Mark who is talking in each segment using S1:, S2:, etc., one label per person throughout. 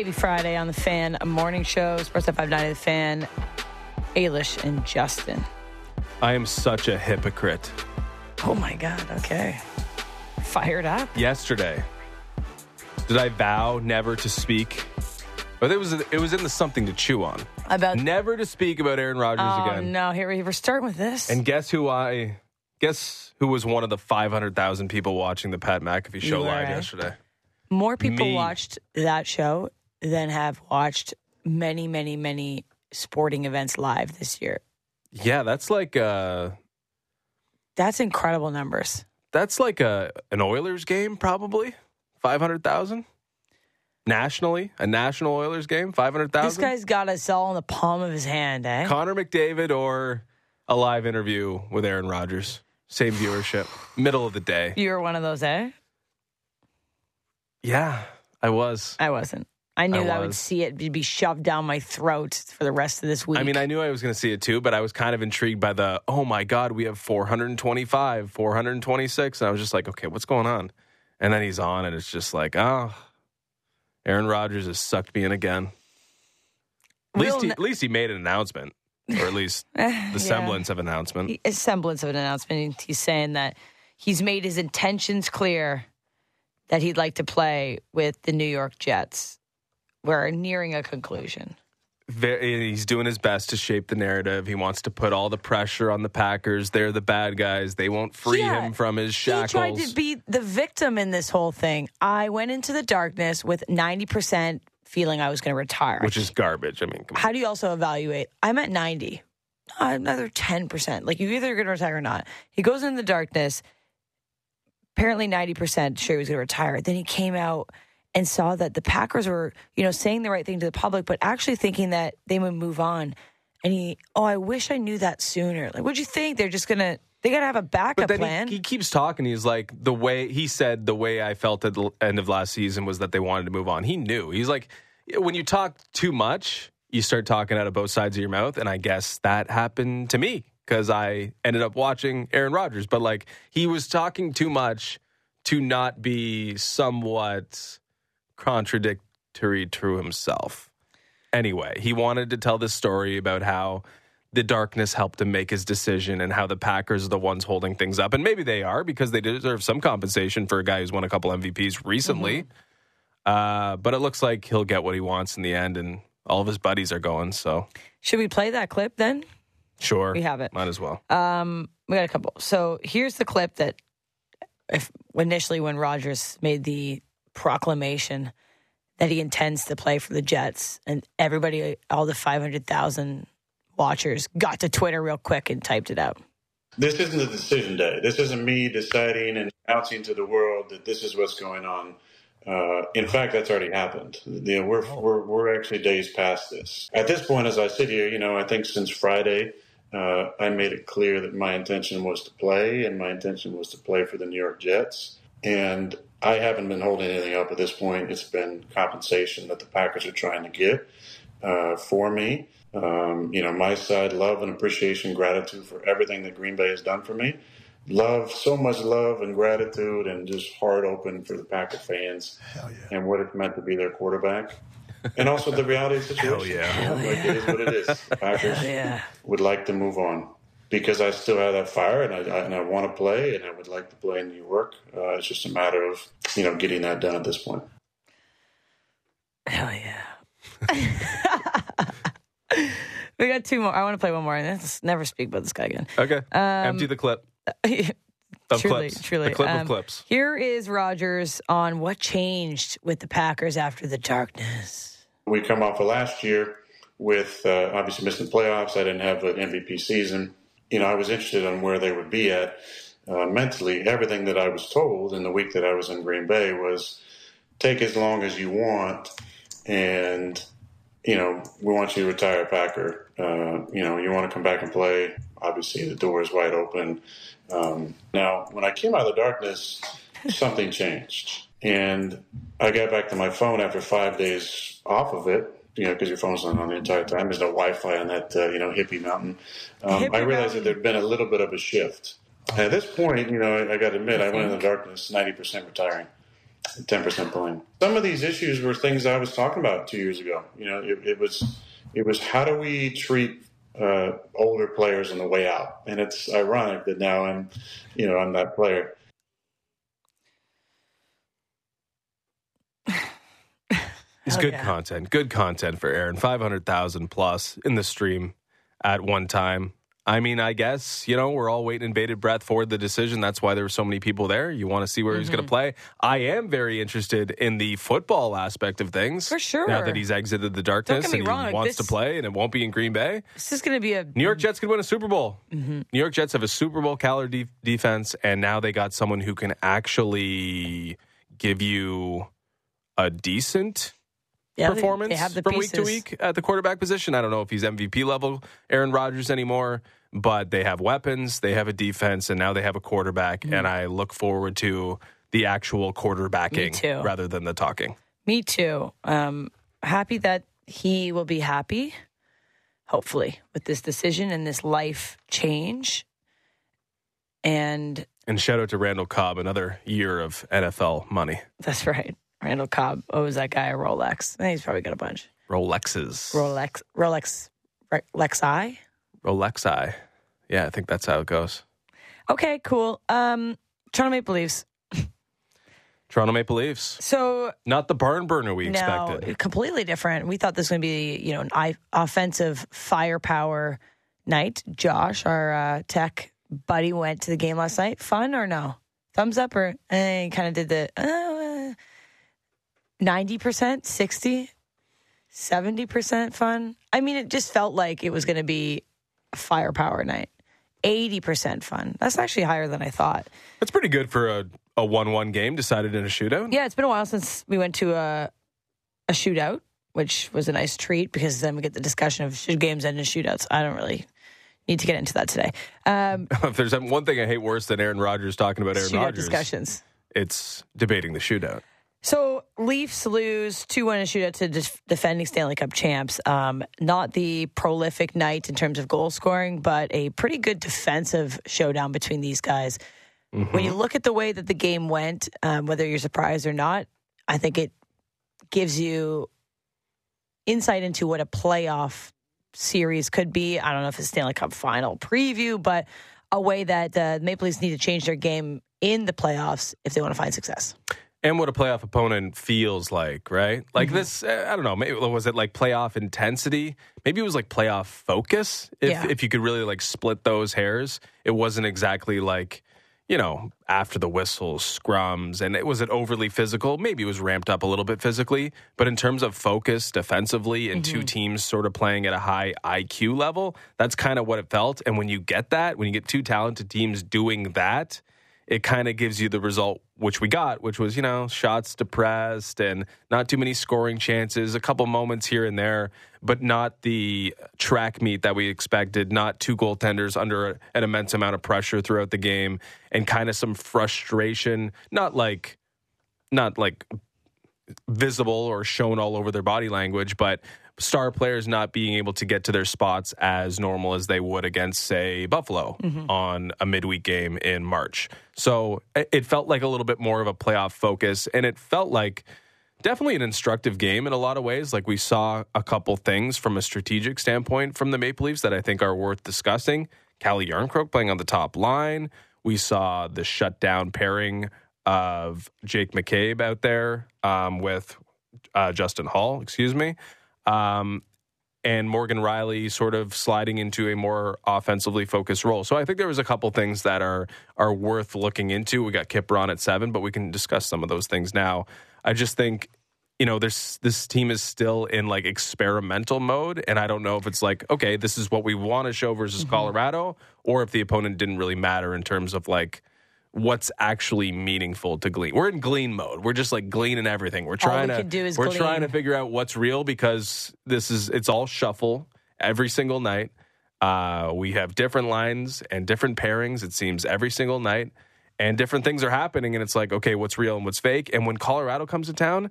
S1: Baby Friday on the Fan a Morning Show. Sports at 590 The Fan. Ailish and Justin.
S2: I am such a hypocrite.
S1: Oh my God. Okay. Fired up.
S2: Yesterday, did I vow never to speak? But it was it was in the something to chew on.
S1: About
S2: Never to speak about Aaron Rodgers
S1: oh
S2: again.
S1: no, here we- we're starting with this.
S2: And guess who I guess who was one of the 500,000 people watching the Pat McAfee show live
S1: eh?
S2: yesterday?
S1: More people
S2: Me.
S1: watched that show than have watched many, many, many sporting events live this year.
S2: Yeah, that's like uh
S1: That's incredible numbers.
S2: that's like a an Oilers game probably. 500,000 nationally, a national Oilers game, 500,000.
S1: This guy's got us all in the palm of his hand, eh?
S2: Connor McDavid or a live interview with Aaron Rodgers. Same viewership, middle of the day.
S1: You were one of those, eh?
S2: Yeah, I was.
S1: I wasn't. I knew
S2: I
S1: I, would see it be shoved down my throat for the rest of this week.
S2: I mean, I knew I was going to see it too, but I was kind of intrigued by the, oh my God, we have 425, 426. And I was just like, okay, what's going on? And then he's on, and it's just like, oh, Aaron Rodgers has sucked me in again. At least, he, at least he made an announcement, or at least the semblance of announcement.
S1: a semblance of an announcement. He's saying that he's made his intentions clear that he'd like to play with the New York Jets. We're nearing a conclusion.
S2: Very, he's doing his best to shape the narrative. He wants to put all the pressure on the Packers. They're the bad guys. They won't free
S1: Yeah,
S2: him from his shackles.
S1: He tried to be the victim in this whole thing. I went into the darkness with 90% feeling I was going to retire.
S2: which is garbage. I mean, come on.
S1: How do you also evaluate? I'm at 90. Uh, Another 10%. Like you either going to retire or not. He goes in the darkness, apparently 90% sure he was going to retire. Then he came out and saw that the Packers were, you know, saying the right thing to the public, but actually thinking that they would move on. And he, oh, I wish I knew that sooner. Like, what'd you think? They're just to, they got to have a backup plan.
S2: he, he keeps talking. He's like, the way he said, the way I felt at the end of last season was that they wanted to move on. He knew. He's like, when you talk too much, you start talking out of both sides of your mouth. And I guess that happened to me because I ended up watching Aaron Rodgers. But like, he was talking too much to not be somewhat contradictory to himself. Anyway, he wanted to tell this story about how the darkness helped him make his decision and how the Packers are the ones holding things up. And maybe they are because they deserve some compensation for a guy who's won a couple MVPs recently. Uh, but it looks like he'll get what he wants in the end, and all of his buddies are going. So,
S1: Should we play that clip then?
S2: sure.
S1: We have it.
S2: Might as well.
S1: Um, we got a couple. So here's the clip that, if initially when Rodgers made the proclamation that he intends to play for the Jets, and everybody, all the five hundred thousand watchers, got to Twitter real quick and typed it out.
S3: This isn't a decision day. This isn't me deciding and announcing to the world that this is what's going on. Uh, in fact, that's already happened. You know, we're, we're we're actually days past this. At this point, as I sit here, you know, I think since Friday, uh, I made it clear that my intention was to play, and my intention was to play for the New York Jets. And I haven't been holding anything up at this point. It's been compensation that the Packers are trying to get uh, for me. Um, you know, my side, love and appreciation, gratitude for everything that Green Bay has done for me. Love, so much love and gratitude, and just heart open for the Packer fans and what it meant to be their quarterback. And also the reality of the situation.
S2: yeah.
S3: You know, Like it is what it is. The Packers
S1: Yeah.
S3: would like to move on because I still have that fire and I, I and I want to play and I would like to play in New York. Uh, it's just a matter of you know getting that done at this point.
S1: Hell yeah. we got two more. I want to play one more. Let's never speak about this guy again.
S2: Okay. Empty the clip of
S1: truly,
S2: clips.
S1: truly.
S2: The clip
S1: Um,
S2: of clips.
S1: Here is Rodgers on what changed with the Packers after the darkness.
S3: We come off of last year with uh, obviously missing the playoffs. I didn't have an MVP season. You know, I was interested in where they would be at uh, mentally. Everything that I was told in the week that I was in Green Bay was take as long as you want, and you know, we want you to retire, Packer. Uh, you know, you want to come back and play. Obviously, the door is wide open. Um, now, when I came out of the darkness, something changed. And I got back to my phone after five days off of it, you know, because your phone's not on the entire time. There's no Wi Fi on that, uh, you know, hippie mountain. Um,
S1: Hippie
S3: I realized
S1: mountain.
S3: that there'd been a little bit of a shift. At this point, you know, I, I got to admit, I went in the darkness 90% retiring. ten percent pulling. Some of these issues were things I was talking about two years ago. You know, it, it was it was how do we treat uh, older players on the way out, and it's ironic that now I'm, you know, I'm that player.
S2: It's
S1: Oh,
S2: good
S1: yeah.
S2: content. Good content for Aaron. 500,000 plus in the stream at one time. I mean, I guess, you know, we're all waiting in bated breath for the decision. That's why there were so many people there. You want to see where he's
S1: Mm-hmm.
S2: going to play. I am very interested in the football aspect of things.
S1: For sure.
S2: Now that he's exited the darkness and
S1: wrong,
S2: he wants
S1: this-
S2: to play and it won't be in Green Bay.
S1: This is going to be a
S2: New York Jets could win a Super Bowl.
S1: Mm-hmm.
S2: New York Jets have a Super Bowl caliber de- defense, and now they got someone who can actually give you a decent
S1: yeah,
S2: performance from
S1: pieces.
S2: week to week at the quarterback position. I don't know if he's MVP level Aaron Rodgers anymore, but they have weapons, they have a defense, and now they have a quarterback. And I look forward to the actual quarterbacking rather than the talking.
S1: Me too. Um, happy that he will be happy, hopefully, with this decision and this life change. And
S2: And shout out to Randall Cobb, another year of NFL money.
S1: that's right. Randall Cobb owes that guy a Rolex. Eh, He's probably got a bunch.
S2: Rolexes.
S1: Rolex, Rolex, Lexi.
S2: Rolexi. Yeah, I think that's how it goes.
S1: Okay, cool. Um, Toronto Maple Leafs.
S2: Toronto Maple Leafs.
S1: So
S2: Not the barn burner we
S1: now,
S2: expected.
S1: completely different. We thought this was going to be, you know, an I- offensive firepower night. Josh, our uh, tech buddy, went to the game last night. Fun or no? Thumbs up or eh, kind of did the uh, ninety percent, 60 70 percent fun. I mean, it just felt like it was going to be a firepower night. Eighty percent fun. That's actually higher than I thought.
S2: That's pretty good for a, a 1 1 game decided in a shootout.
S1: Yeah, it's been a while since we went to a a shootout, which was a nice treat because then we get the discussion of should games end in shootouts. I don't really need to get into that today. Um,
S2: if there's one thing I hate worse than Aaron Rodgers talking about Aaron Rodgers,
S1: discussions.
S2: it's debating the shootout.
S1: So Leafs lose two one in a shootout to def- defending Stanley Cup champs. Um, not the prolific night in terms of goal scoring, but a pretty good defensive showdown between these guys. When you look at the way that the game went, um, whether you're surprised or not, I think it gives you insight into what a playoff series could be. I don't know if it's Stanley Cup final preview, but a way that uh, the Maple Leafs need to change their game in the playoffs if they want to find success.
S2: And what a playoff opponent feels like, right? Like
S1: Mm-hmm.
S2: this, uh, I don't know. Maybe was it like playoff intensity? Maybe it was like playoff focus. If
S1: Yeah.
S2: if you could really like split those hairs, it wasn't exactly like you know after the whistles, scrums, and it was it overly physical. Maybe it was ramped up a little bit physically, but in terms of focus defensively and
S1: Mm-hmm.
S2: two teams sort of playing at a high IQ level, that's kind of what it felt. And when you get that, when you get two talented teams doing that it kind of gives you the result which we got, which was, you know, shots depressed and not too many scoring chances, a couple moments here and there, but not the track meet that we expected, not two goaltenders under an immense amount of pressure throughout the game and kind of some frustration, not like not like visible or shown all over their body language, but star players not being able to get to their spots as normal as they would against, say, Buffalo on a midweek game in March. So it it felt like a little bit more of a playoff focus, and it felt like definitely an instructive game in a lot of ways. Like we saw a couple things from a strategic standpoint from the Maple Leafs that I think are worth discussing. Calle Järnkrok playing on the top line. We saw the shutdown pairing of Jake McCabe out there um, with uh, Justin Holl, excuse me. Um, and Morgan Rielly sort of sliding into a more offensively focused role. So I think there was a couple things that are are worth looking into. We got Kipper on at seven, but we can discuss some of those things now. I just think you know this this team is still in like experimental mode, and I don't know if it's like okay, this is what we want to show versus Colorado, or if the opponent didn't really matter in terms of like what's actually meaningful to glean. We're in glean mode. We're just like gleaning everything. We're trying
S1: we
S2: to
S1: can do is
S2: we're
S1: glean.
S2: trying to figure out what's real because this is it's all shuffle every single night. Uh, we have different lines and different pairings. It seems every single night, and different things are happening. And it's like, okay, what's real and what's fake? And when Colorado comes to town,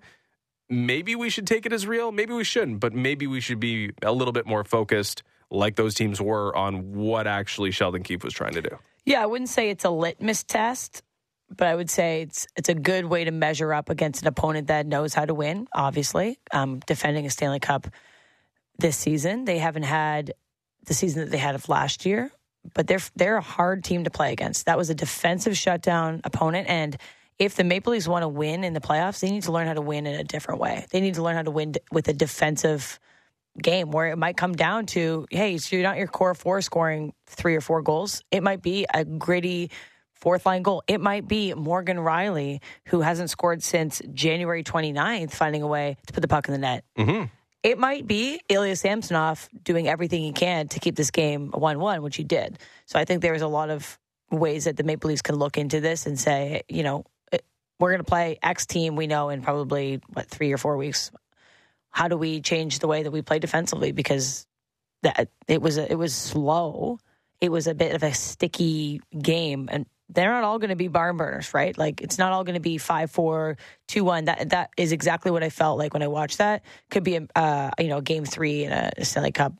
S2: maybe we should take it as real. Maybe we shouldn't, but maybe we should be a little bit more focused, like those teams were, on what actually Sheldon Keefe was trying to do.
S1: Yeah, I wouldn't say it's a litmus test, but I would say it's it's a good way to measure up against an opponent that knows how to win. Obviously, um, defending a Stanley Cup this season, they haven't had the season that they had of last year, but they're they're a hard team to play against. That was a defensive shutdown opponent, and if the Maple Leafs want to win in the playoffs, they need to learn how to win in a different way. They need to learn how to win with a defensive game where it might come down to, hey, so you're not your core four scoring three or four goals. It might be a gritty fourth line goal. It might be Morgan Rielly, who hasn't scored since January 29th, finding a way to put the puck in the net.
S2: Mm-hmm.
S1: It might be Ilya Samsonov doing everything he can to keep this game 1 1, which he did. So I think there's a lot of ways that the Maple Leafs can look into this and say, you know, we're going to play X team we know in probably, what, three or four weeks. How do we change the way that we play defensively? Because that it was a, it was slow. It was a bit of a sticky game, and they're not all going to be barn burners, right? Like it's not all going to be five, four, two, one. That that is exactly what I felt like when I watched that. Could be a uh, you know game three in a Stanley Cup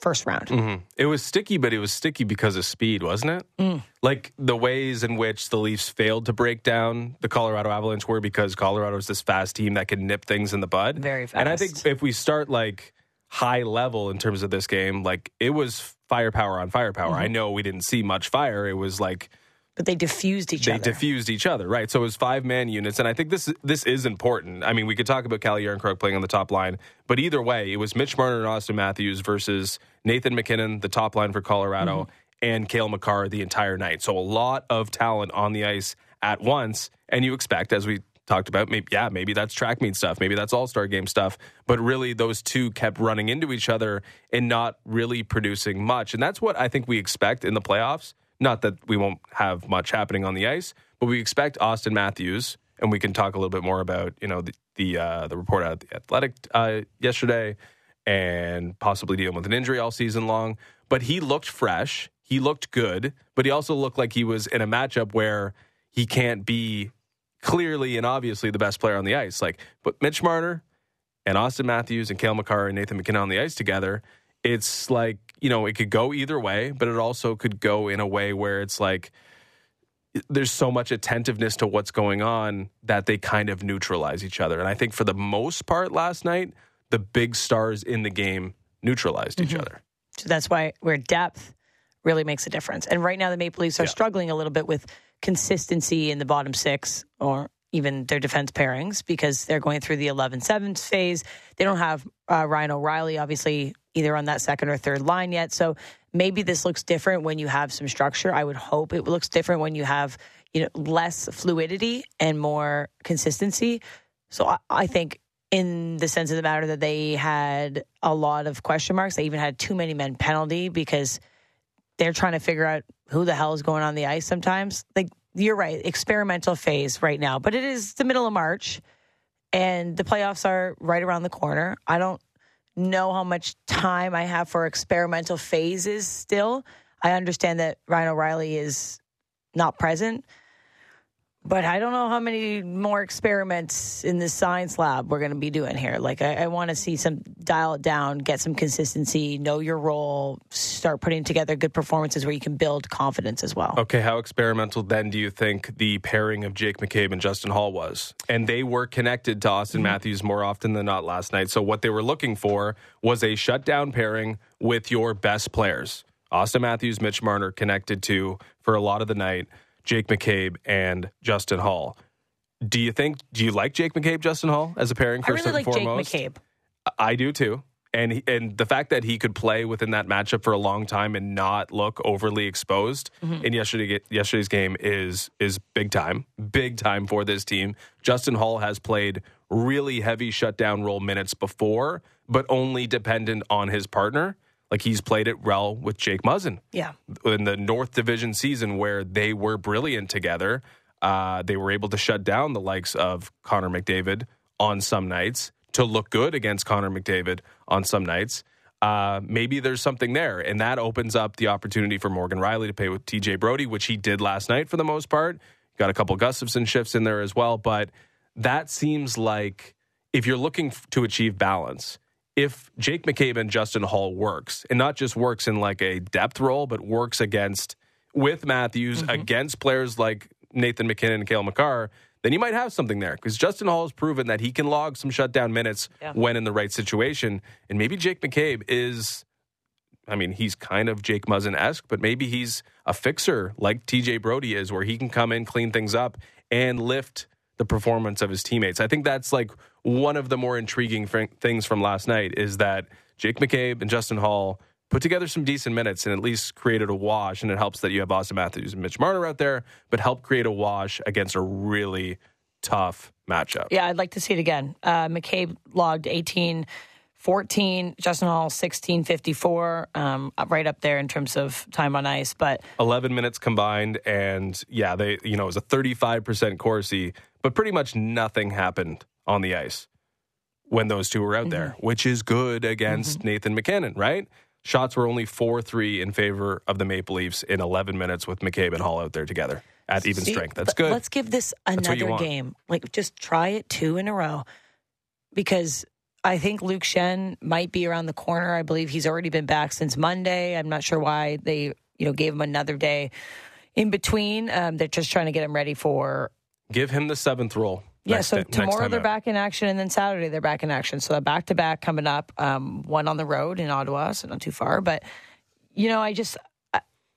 S1: first round.
S2: Mm-hmm. It was sticky, but it was sticky because of speed, wasn't it?
S1: Mm.
S2: Like the ways in which the Leafs failed to break down the Colorado Avalanche were because Colorado is this fast team that can nip things in the bud.
S1: Very fast.
S2: And I think if we start like high level in terms of this game, like it was firepower on firepower.
S1: Mm-hmm.
S2: I know we didn't see much fire. It was like
S1: but they diffused each
S2: they
S1: other.
S2: They diffused each other, right? So it was five man units, and I think this this is important. I mean, we could talk about Calle Järnkrok playing on the top line, but either way, it was Mitch Marner and Auston Matthews versus Nathan MacKinnon, the top line for Colorado,
S1: Mm-hmm.
S2: and Cale Makar the entire night. So a lot of talent on the ice at once, and you expect, as we talked about, maybe yeah, maybe that's track meet stuff, maybe that's All Star game stuff, but really those two kept running into each other and not really producing much, and that's what I think we expect in the playoffs. Not that we won't have much happening on the ice, but we expect Auston Matthews, and we can talk a little bit more about you know the the, uh, the report out of the Athletic uh, yesterday, and possibly dealing with an injury all season long. But he looked fresh, he looked good, but he also looked like he was in a matchup where he can't be clearly and obviously the best player on the ice. Like, but Mitch Marner and Auston Matthews and Cale Makar and Nathan MacKinnon on the ice together, it's like, you know, it could go either way, but it also could go in a way where it's like there's so much attentiveness to what's going on that they kind of neutralize each other. And I think for the most part last night, the big stars in the game neutralized each other.
S1: So that's why where depth really makes a difference. And right now, the Maple Leafs are
S2: Yeah.
S1: struggling a little bit with consistency in the bottom six or even their defense pairings because they're going through the 11 7 phase. They don't have uh, Ryan O'Reilly, obviously, either on that second or third line yet. So maybe this looks different when you have some structure. I would hope it looks different when you have you know less fluidity and more consistency. So I, I think in the sense of the matter that they had a lot of question marks. They even had too many men penalty because they're trying to figure out who the hell is going on the ice sometimes. Like you're right, experimental phase right now, but it is the middle of March and the playoffs are right around the corner. I don't know how much time I have for experimental phases still. I understand that Ryan O'Reilly is not present, but I don't know how many more experiments in this science lab we're going to be doing here. Like, I, I want to see some dial it down, get some consistency, know your role, start putting together good performances where you can build confidence as well.
S2: Okay, how experimental then do you think the pairing of Jake McCabe and Justin Holl was? And they were connected to Auston mm-hmm. Matthews more often than not last night. So what they were looking for was a shutdown pairing with your best players. Auston Matthews, Mitch Marner connected to for a lot of the night, Jake McCabe and Justin Holl. Do you think do you like Jake McCabe, Justin Holl as a pairing
S1: I
S2: first
S1: really
S2: and
S1: like Jake
S2: foremost?
S1: McCabe.
S2: I do too. And he, and the fact that he could play within that matchup for a long time and not look overly exposed mm-hmm. in yesterday yesterday's game is is big time, big time for this team. Justin Holl has played really heavy shutdown role minutes before, but only dependent on his partner. Like he's played it well with Jake Muzzin
S1: Yeah.
S2: in the North Division season where they were brilliant together. Uh, they were able to shut down the likes of Connor McDavid on some nights to look good against Connor McDavid on some nights. Uh, maybe there's something there, and that opens up the opportunity for Morgan Rielly to play with TJ Brodie, which he did last night for the most part. Got a couple of Gustafsson shifts in there as well, but that seems like if you're looking f- to achieve balance, if Jake McCabe and Justin Holl works, and not just works in like a depth role, but works against with Matthews mm-hmm. against players like Nathan MacKinnon and Cale Makar, then you might have something there because Justin Holl has proven that he can log some shutdown minutes
S1: Yeah.
S2: when in the right situation. And maybe Jake McCabe is, I mean, he's kind of Jake Muzzin esque, but maybe he's a fixer like TJ Brodie is, where he can come in, clean things up, and lift the performance of his teammates. I think that's like one of the more intriguing things from last night is that Jake McCabe and Justin Holl put together some decent minutes and at least created a wash. And it helps that you have Auston Matthews and Mitch Marner out there, but help create a wash against a really tough matchup.
S1: Yeah, I'd like to see it again. Uh, McCabe logged 18 14, Justin Holl 1654, um, right up there in terms of time on ice. But
S2: 11 minutes combined and yeah they you know it was a 35% Corsi but pretty much nothing happened on the ice when those two were out there
S1: Mm-hmm.
S2: which is good against Nathan MacKinnon right shots were only 4-3 in favor of the Maple Leafs in 11 minutes with McCabe and Holl out there together at even
S1: See,
S2: strength that's good
S1: Let's give this another game. Like, just try it two in a row because I think Luke Schenn might be around the corner. I believe he's already been back since Monday. I'm not sure why they, you know, gave him another day in between. Um, they're just trying to get him ready for.
S2: give him the seventh role
S1: Yeah, so tomorrow they're
S2: out.
S1: back in action, and then Saturday they're back in action. So a back to back coming up. Um, one on the road in Ottawa, so not too far. But you know, I just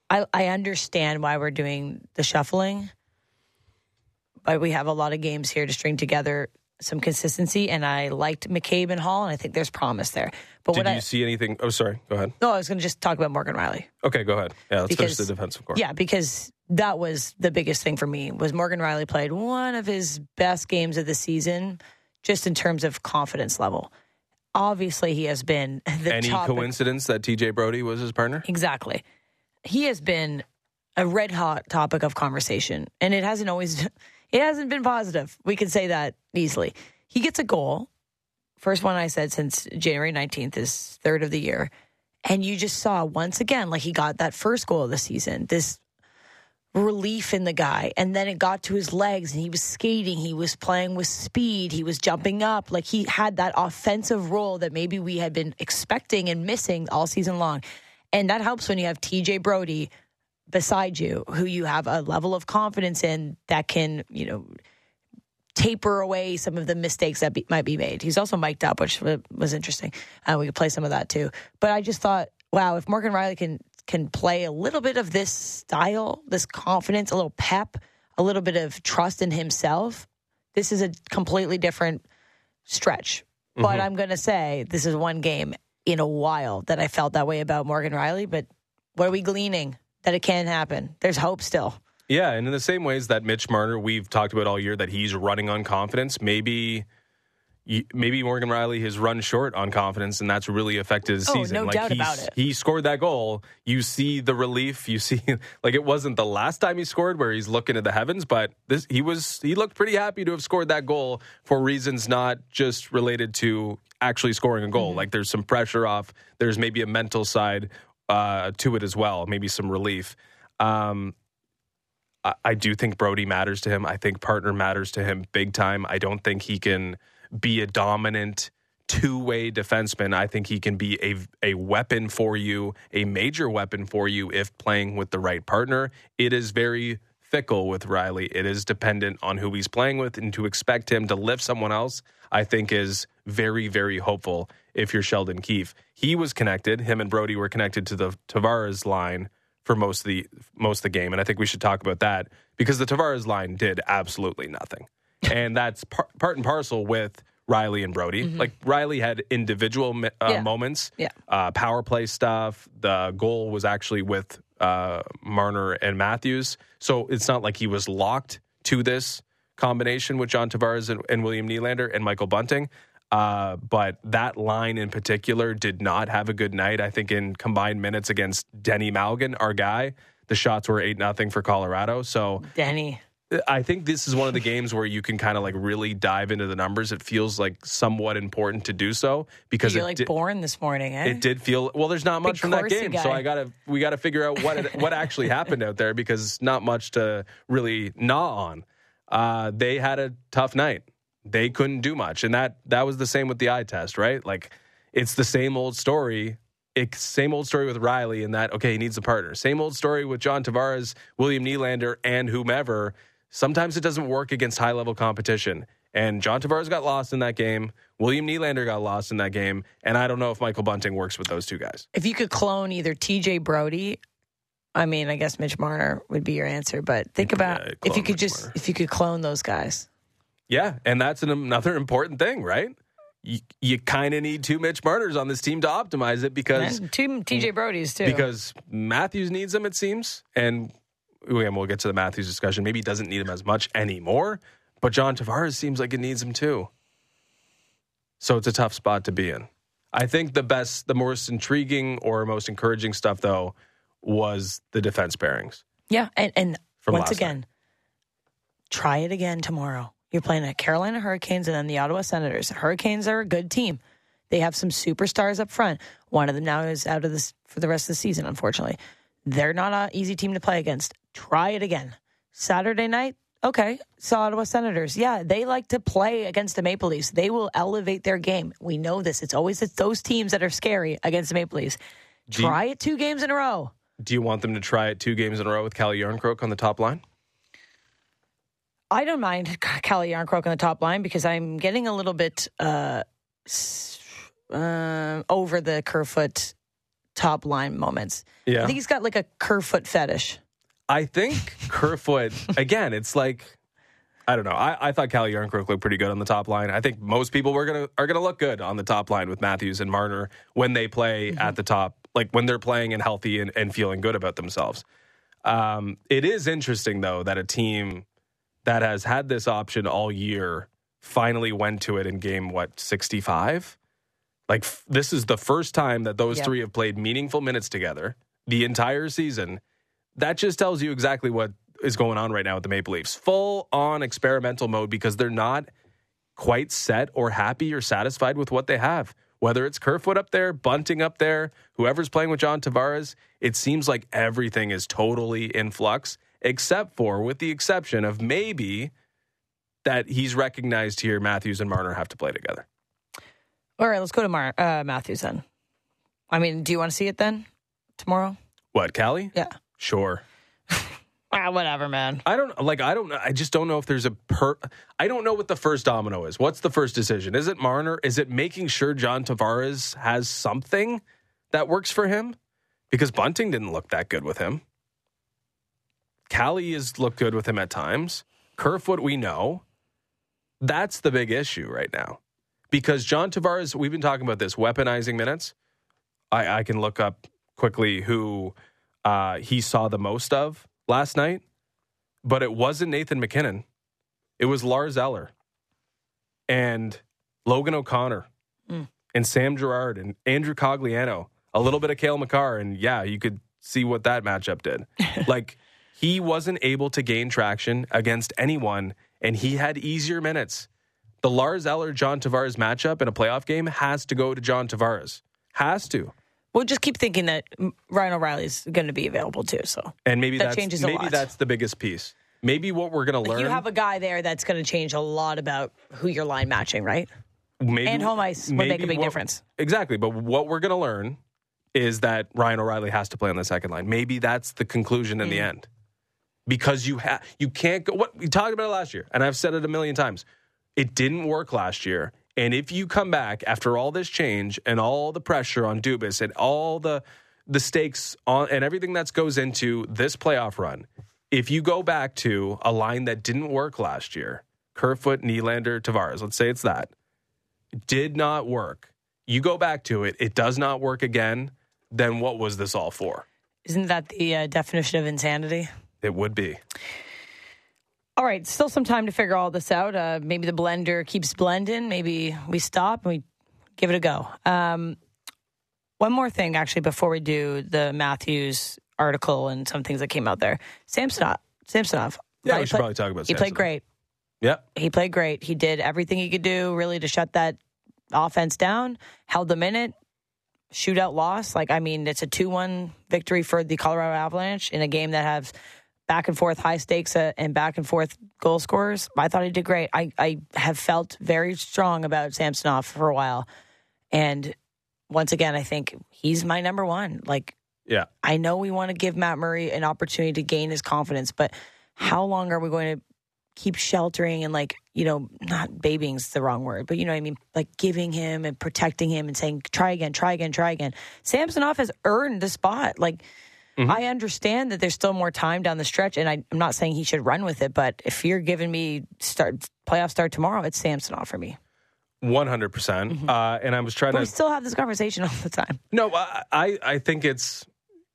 S1: I I understand why we're doing the shuffling, but we have a lot of games here to string together some consistency. And I liked McCabe and Holl, and I think there's promise there. But what did
S2: you
S1: I
S2: see anything oh sorry go ahead
S1: no, I was going to just talk about Morgan Rielly.
S2: okay go ahead yeah let's finish
S1: Because-
S2: the defensive core
S1: Yeah, because that was the biggest thing for me was Morgan Rielly played one of his best games of the season, just in terms of confidence level. Obviously, he has been the
S2: any
S1: topic-
S2: coincidence that TJ Brodie was his partner
S1: Exactly, he has been a red hot topic of conversation, and it hasn't always, it hasn't been positive. We can say that easily. He gets a goal, first one I said since January nineteenth, is third of the year, and you just saw once again like he got that first goal of the season. This relief in the guy. And then it got to his legs and he was skating. He was playing with speed. He was jumping up. Like he had that offensive role that maybe we had been expecting and missing all season long. And that helps when you have TJ Brodie beside you, who you have a level of confidence in that can, you know, taper away some of the mistakes that be, might be made. He's also mic'd up, which was interesting. Uh, we could play some of that too. But I just thought, wow, if Morgan Rielly can can play a little bit of this style, this confidence, a little pep, a little bit of trust in himself, this is a completely different stretch. But I'm going to say this is one game in a while that I felt that way about Morgan Rielly. But what are we gleaning? That it can happen. There's hope still.
S2: Yeah, and in the same ways that Mitch Marner, we've talked about all year that he's running on confidence. Maybe, maybe Morgan Rielly has run short on confidence, and that's really affected his
S1: Oh,
S2: season.
S1: no
S2: like
S1: doubt about it.
S2: He scored that goal. You see the relief. You see, like it wasn't the last time he scored where he's looking at the heavens, but this he was. He looked pretty happy to have scored that goal for reasons not just related to actually scoring a goal.
S1: Mm-hmm.
S2: Like there's some pressure off. There's maybe a mental side uh, to it as well. Maybe some relief. Um, I, I do think Brodie matters to him. I think partner matters to him big time. I don't think he can be a dominant two way defenseman. I think he can be a a weapon for you, a major weapon for you if playing with the right partner. It is very fickle with Rielly. It is dependent on who he's playing with, and to expect him to lift someone else, I think is very, very hopeful if you're Sheldon Keefe. He was connected, him and Brodie were connected to the Tavares line for most of the most of the game, and I think we should talk about that because the Tavares line did absolutely nothing, and that's par- part and parcel with Rielly and Brodie. Like Rielly had individual uh,
S1: Yeah.
S2: moments,
S1: Yeah.
S2: uh, power play stuff. The goal was actually with uh, Marner and Matthews, so it's not like he was locked to this combination with John Tavares and, and William Nylander and Michael Bunting. Uh, but that line in particular did not have a good night. I think in combined minutes against Denny Malgin, our guy, the shots were eight nothing for Colorado. So
S1: Denny.
S2: I think this is one of the games where you can kind of like really dive into the numbers. It feels like somewhat important to do so because
S1: You're
S2: it
S1: like
S2: di-
S1: born this morning, eh?
S2: it did feel well. There's not much
S1: Big
S2: from that game,
S1: guy.
S2: so I gotta we gotta figure out what it, what actually happened out there because not much to really gnaw on. Uh, they had a tough night. They couldn't do much, and that that was the same with the eye test, right? Like it's the same old story. It's same old story with Rielly in that okay, he needs a partner. Same old story with John Tavares, William Nylander, and whomever. Sometimes it doesn't work against high level competition. And John Tavares got lost in that game. William Nylander got lost in that game. And I don't know if Michael Bunting works with those two guys.
S1: If you could clone either TJ Brodie, I mean, I guess Mitch Marner would be your answer, but think about
S2: Yeah,
S1: if you could
S2: Mitch
S1: just
S2: Marner.
S1: if you could clone those guys.
S2: Yeah. And that's an, another important thing, right? You, you kind of need two Mitch Marners on this team to optimize it because
S1: And two TJ Brodie's too.
S2: because Matthews needs them, it seems. And we'll get to the Matthews discussion. Maybe he doesn't need them as much anymore, but John Tavares seems like it needs him too. So it's a tough spot to be in. I think the best, the most intriguing or most encouraging stuff, though, was the defense pairings.
S1: yeah, and and once
S2: last
S1: again, try it again tomorrow. You're playing the Carolina Hurricanes and then the Ottawa Senators. Hurricanes are a good team. They have some superstars up front. One of them now is out of this for the rest of the season, unfortunately. They're not an easy team to play against. Try it again. Saturday night, okay. So Ottawa Senators, yeah, they like to play against the Maple Leafs. They will elevate their game. We know this. It's always it's those teams that are scary against the Maple Leafs.
S2: Do you-
S1: Try it two games in a row.
S2: Do you want them to try it two games in a row with Calle Järnkrok on the top line?
S1: I don't mind Calle Järnkrok on the top line because I'm getting a little bit uh, uh, over the Kerfoot top line moments.
S2: Yeah.
S1: I think he's got like a Kerfoot fetish.
S2: I think Kerfoot again. It's like I don't know. I, I thought Calle Järnkrok looked pretty good on the top line. I think most people were gonna are gonna look good on the top line with Matthews and Marner when they play at the top, like when they're playing and healthy and, and feeling good about themselves. Um, it is interesting though that a team that has had this option all year finally went to it in game what sixty five. Like f- this is the first time that those
S1: Yep.
S2: three have played meaningful minutes together the entire season that just tells you exactly what is going on right now with the Maple Leafs. Full on experimental mode because they're not quite set or happy or satisfied with what they have. Whether it's Kerfoot up there, Bunting up there, whoever's playing with John Tavares, it seems like everything is totally in flux, except for, with the exception of maybe that he's recognized here Matthews and Marner have to play together.
S1: All right, let's go to Mar- uh, Matthews then. I mean, do you want to see it then tomorrow?
S2: What, Calle?
S1: Yeah.
S2: Sure.
S1: Ah, whatever, man.
S2: I don't like. I don't. know. I just don't know if there's a per. I don't know what the first domino is. What's the first decision? Is it Marner? Is it making sure John Tavares has something that works for him? Because Bunting didn't look that good with him. Calle has looked good with him at times. Kerfoot, we know. That's the big issue right now. Because John Tavares, we've been talking about this weaponizing minutes. I, I can look up quickly who uh, he saw the most of last night but it wasn't Nathan MacKinnon. It was Lars Eller and Logan O'Connor
S1: Mm.
S2: and Sam Girard and Andrew Cogliano, a little bit of Cale Makar. And yeah, you could see what that matchup did. like he wasn't able to gain traction against anyone and he had easier minutes. The Lars Eller John Tavares matchup in a playoff game has to go to John Tavares. Has to.
S1: We'll just keep thinking that Ryan O'Reilly's going to be available too. So
S2: And maybe
S1: That
S2: that's
S1: changes
S2: maybe
S1: lot.
S2: that's the biggest piece. Maybe what we're going to learn
S1: you have a guy there that's going to change a lot about who you're line matching, right?
S2: maybe,
S1: and home ice would make a big
S2: what-
S1: difference.
S2: Exactly. But what we're going to learn is that Ryan O'Reilly has to play on the second line. Maybe that's the conclusion in the
S1: Mm.
S2: end. Because you have you can't go what we talked about it last year, and I've said it a million times. It didn't work last year. And if you come back after all this change and all the pressure on Dubas and all the the stakes on and everything that goes into this playoff run, if you go back to a line that didn't work last year, Kerfoot, Nylander, Tavares, let's say it's that, did not work. You go back to it, it does not work again, then what was this all for?
S1: Isn't that the uh, definition of insanity?
S2: It would be.
S1: All right, still some time to figure all this out. Uh, maybe the blender keeps blending. Maybe we stop and we give it a go. Um, one more thing, actually, before we do the Matthews article and some things that came out there. Samsonov. Samsonov.
S2: Yeah,
S1: He
S2: we should
S1: played-
S2: probably talk about
S1: He played great.
S2: Yeah.
S1: He played great. He did everything he could do really to shut that offense down, held them in it, shootout loss. Like, I mean, it's a 2 1 victory for the Colorado Avalanche in a game that has back and forth high stakes uh, and back and forth goal scorers. I thought he did great. I, I have felt very strong about Samsonov for a while. And once again, I think he's my number one. Like,
S2: Yeah.
S1: I know we want to give Matt Murray an opportunity to gain his confidence, but how long are we going to keep sheltering and like you know not babying's the wrong word but you know what i mean like giving him and protecting him and saying try again try again try again samsonov has earned the spot like i understand that there's still more time down the stretch and I, i'm not saying he should run with it but if you're giving me start playoff start tomorrow it's samsonov for me
S2: One hundred percent. Uh, And I was trying
S1: but we
S2: to.
S1: still have this conversation all the time
S2: No, I, I I think it's.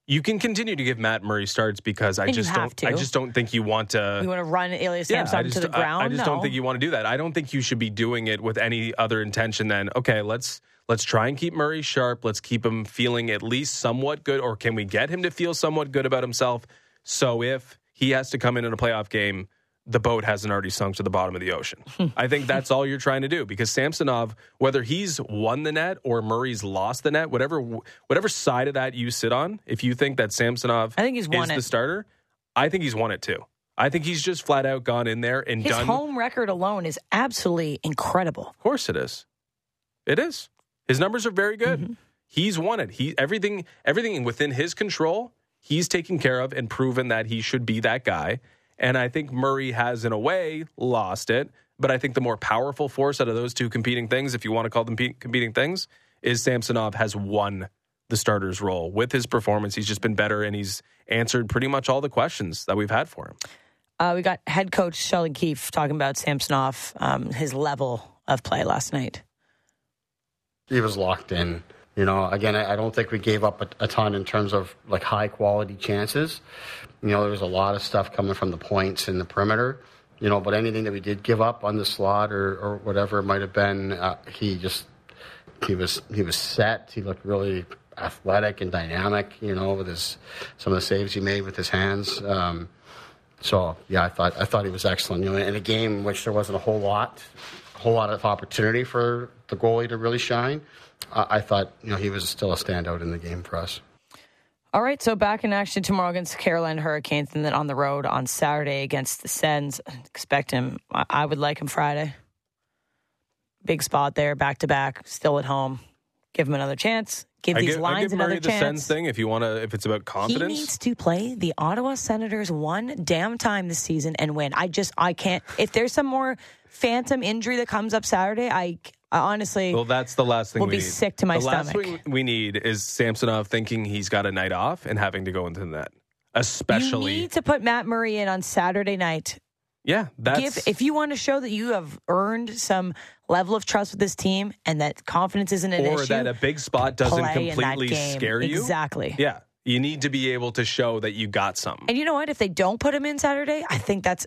S2: You can continue to give Matt Murray starts because I
S1: And
S2: just don't. I just don't think you want to.
S1: you want to run Elias
S2: Yeah, I
S1: Samsonov to the
S2: I-
S1: ground
S2: I, just
S1: no.
S2: don't think you want to do that. I don't think you should be doing it with any other intention than okay, let's let's try and keep Murray sharp. Let's keep him feeling at least somewhat good, or can we get him to feel somewhat good about himself? So if he has to come in in a playoff game, the boat hasn't already sunk to the bottom of the ocean. Hmm. I think that's all you're trying to do because Samsonov, whether he's won the net or Murray's lost the net, whatever whatever side of that you sit on, if you think that Samsonov
S1: I think he's won
S2: is
S1: it.
S2: the starter, I think he's won it too. I think he's just flat out gone in there and done.
S1: his
S2: done.
S1: home record alone is absolutely incredible
S2: Of course, it is. It is. His numbers are very good.
S1: Mm-hmm.
S2: He's won it. He everything everything within his control. He's taken care of and proven that he should be that guy. And I think Murray has, in a way, lost it. But I think the more powerful force out of those two competing things, if you want to call them pe- competing things, is Samsonov has won the starter's role with his performance. He's just been better and he's answered pretty much all the questions that we've had for him.
S1: Uh, we got head coach Sheldon Keefe talking about Samsonov, um, his level of play last night.
S4: He was locked in. You know, again, I, don't think we gave up a, a ton in terms of like high quality chances. You know, there was a lot of stuff coming from the points in the perimeter. You know, but anything that we did give up on the slot or, or whatever it might have been, uh, he just he was he was set. He looked really athletic and dynamic. You know, with his some of the saves he made with his hands. Um, so yeah, I thought I thought he was excellent. You know, in a game which there wasn't a whole lot, whole lot of opportunity for the goalie to really shine. I, I thought you know he was still a standout in the game for us.
S1: All right, so back in action tomorrow against the Carolina Hurricanes, and then on the road on Saturday against the Sens. Expect him. I would like him Friday. Big spot there, back to back, still at home. Give him another chance. Give
S2: I
S1: these
S2: give, I
S1: lines
S2: give Murray
S1: another
S2: the
S1: chance.
S2: Sens thing if you want to. If it's about confidence, He
S1: needs to play the Ottawa Senators one damn time this season and win. I just I can't. If there's some more phantom injury that comes up Saturday, I, I honestly
S2: Well, that's the last thing
S1: will
S2: we
S1: be
S2: need.
S1: sick to my
S2: the last
S1: stomach.
S2: thing we need is Samsonov thinking he's got a night off and having to go into the net. Especially,
S1: you need to put Matt Murray in on Saturday night.
S2: yeah, that's
S1: Give if you want to show that you have earned some level of trust with this team and that confidence isn't an
S2: or
S1: issue.
S2: that a big spot doesn't
S1: play in that
S2: completely scare you.
S1: Exactly.
S2: Yeah, you need to be able to show that you got something.
S1: And you know what? If they don't put him in Saturday, I think that's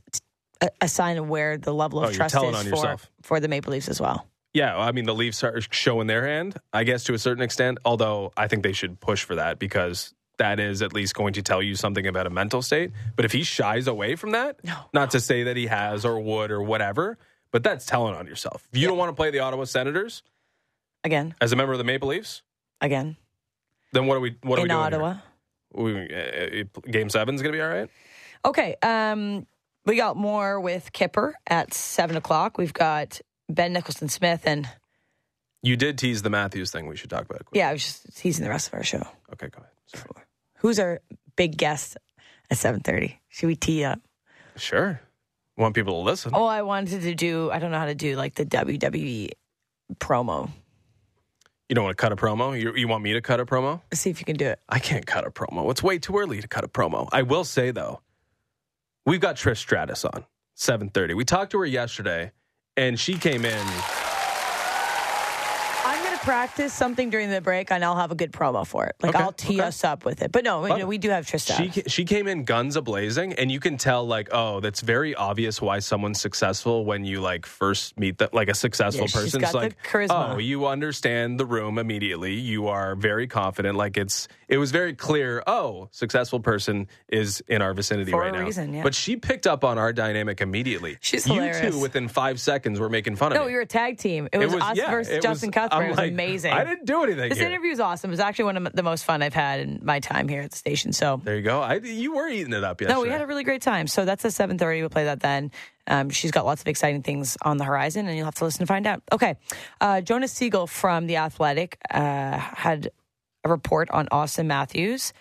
S1: a, a sign of where the level of
S2: Oh,
S1: trust is for,
S2: yourself.
S1: for the Maple Leafs as well.
S2: Yeah, I mean the Leafs are showing their hand, I guess to a certain extent. Although I think they should push for that because that is at least going to tell you something about a mental state. But if he shies away from that,
S1: No.
S2: not to say that he has or would or whatever, but that's telling on yourself. If you don't want to play the Ottawa Senators
S1: Again,
S2: as a member of the Maple Leafs,
S1: again
S2: then what are we? What are
S1: in
S2: we doing
S1: Ottawa.
S2: We, uh, game seven's going to be all right.
S1: Okay. Um, we got more with Kipper at seven o'clock. We've got Ben Nicholson Smith and
S2: You did tease the Matthews thing. We should talk about. It.
S1: yeah, I was just teasing the rest of our show.
S2: Okay, go ahead. Sorry.
S1: Who's our big guest at seven thirty? Should we tee up?
S2: Sure. Want people to listen.
S1: Oh, I wanted to do. I don't know how to do like the WWE promo.
S2: You don't want to cut a promo. You, you want me to cut a promo?
S1: Let's see if you can do it.
S2: I can't cut a promo. It's way too early to cut a promo. I will say though, we've got Trish Stratus on seven thirty. We talked to her yesterday, and she came in.
S1: I'm going to practice something during the break, and I'll have a good promo for it. Like
S2: Okay,
S1: I'll tee
S2: okay.
S1: us up with it. But no, you know, we do have Trista.
S2: She she came in guns a blazing, and you can tell like, oh, that's very obvious why someone's successful when you like first meet the, like a successful
S1: Yeah,
S2: person. It's like,
S1: charisma.
S2: oh, you understand the room immediately. You are very confident. Like it's it was very clear. Oh, successful person is in our vicinity
S1: For
S2: right now.
S1: reason, yeah.
S2: But she picked up on our dynamic immediately.
S1: She's
S2: you
S1: hilarious.
S2: two within five seconds were making fun of
S1: no, we were a tag team. It was, us
S2: yeah,
S1: versus Justin
S2: was-
S1: Cuthbert.
S2: I'm like,
S1: amazing.
S2: I didn't do anything.
S1: This
S2: here.
S1: interview is awesome. It was actually one of the most fun I've had in my time here at the station. So
S2: There you go. I, you were eating it up yesterday.
S1: no, we had a really great time. So that's at seven thirty. We'll play that then. Um, she's got lots of exciting things on the horizon, and you'll have to listen to find out. Okay, uh, Jonas Siegel from the Athletic uh, had a report on Austin Matthews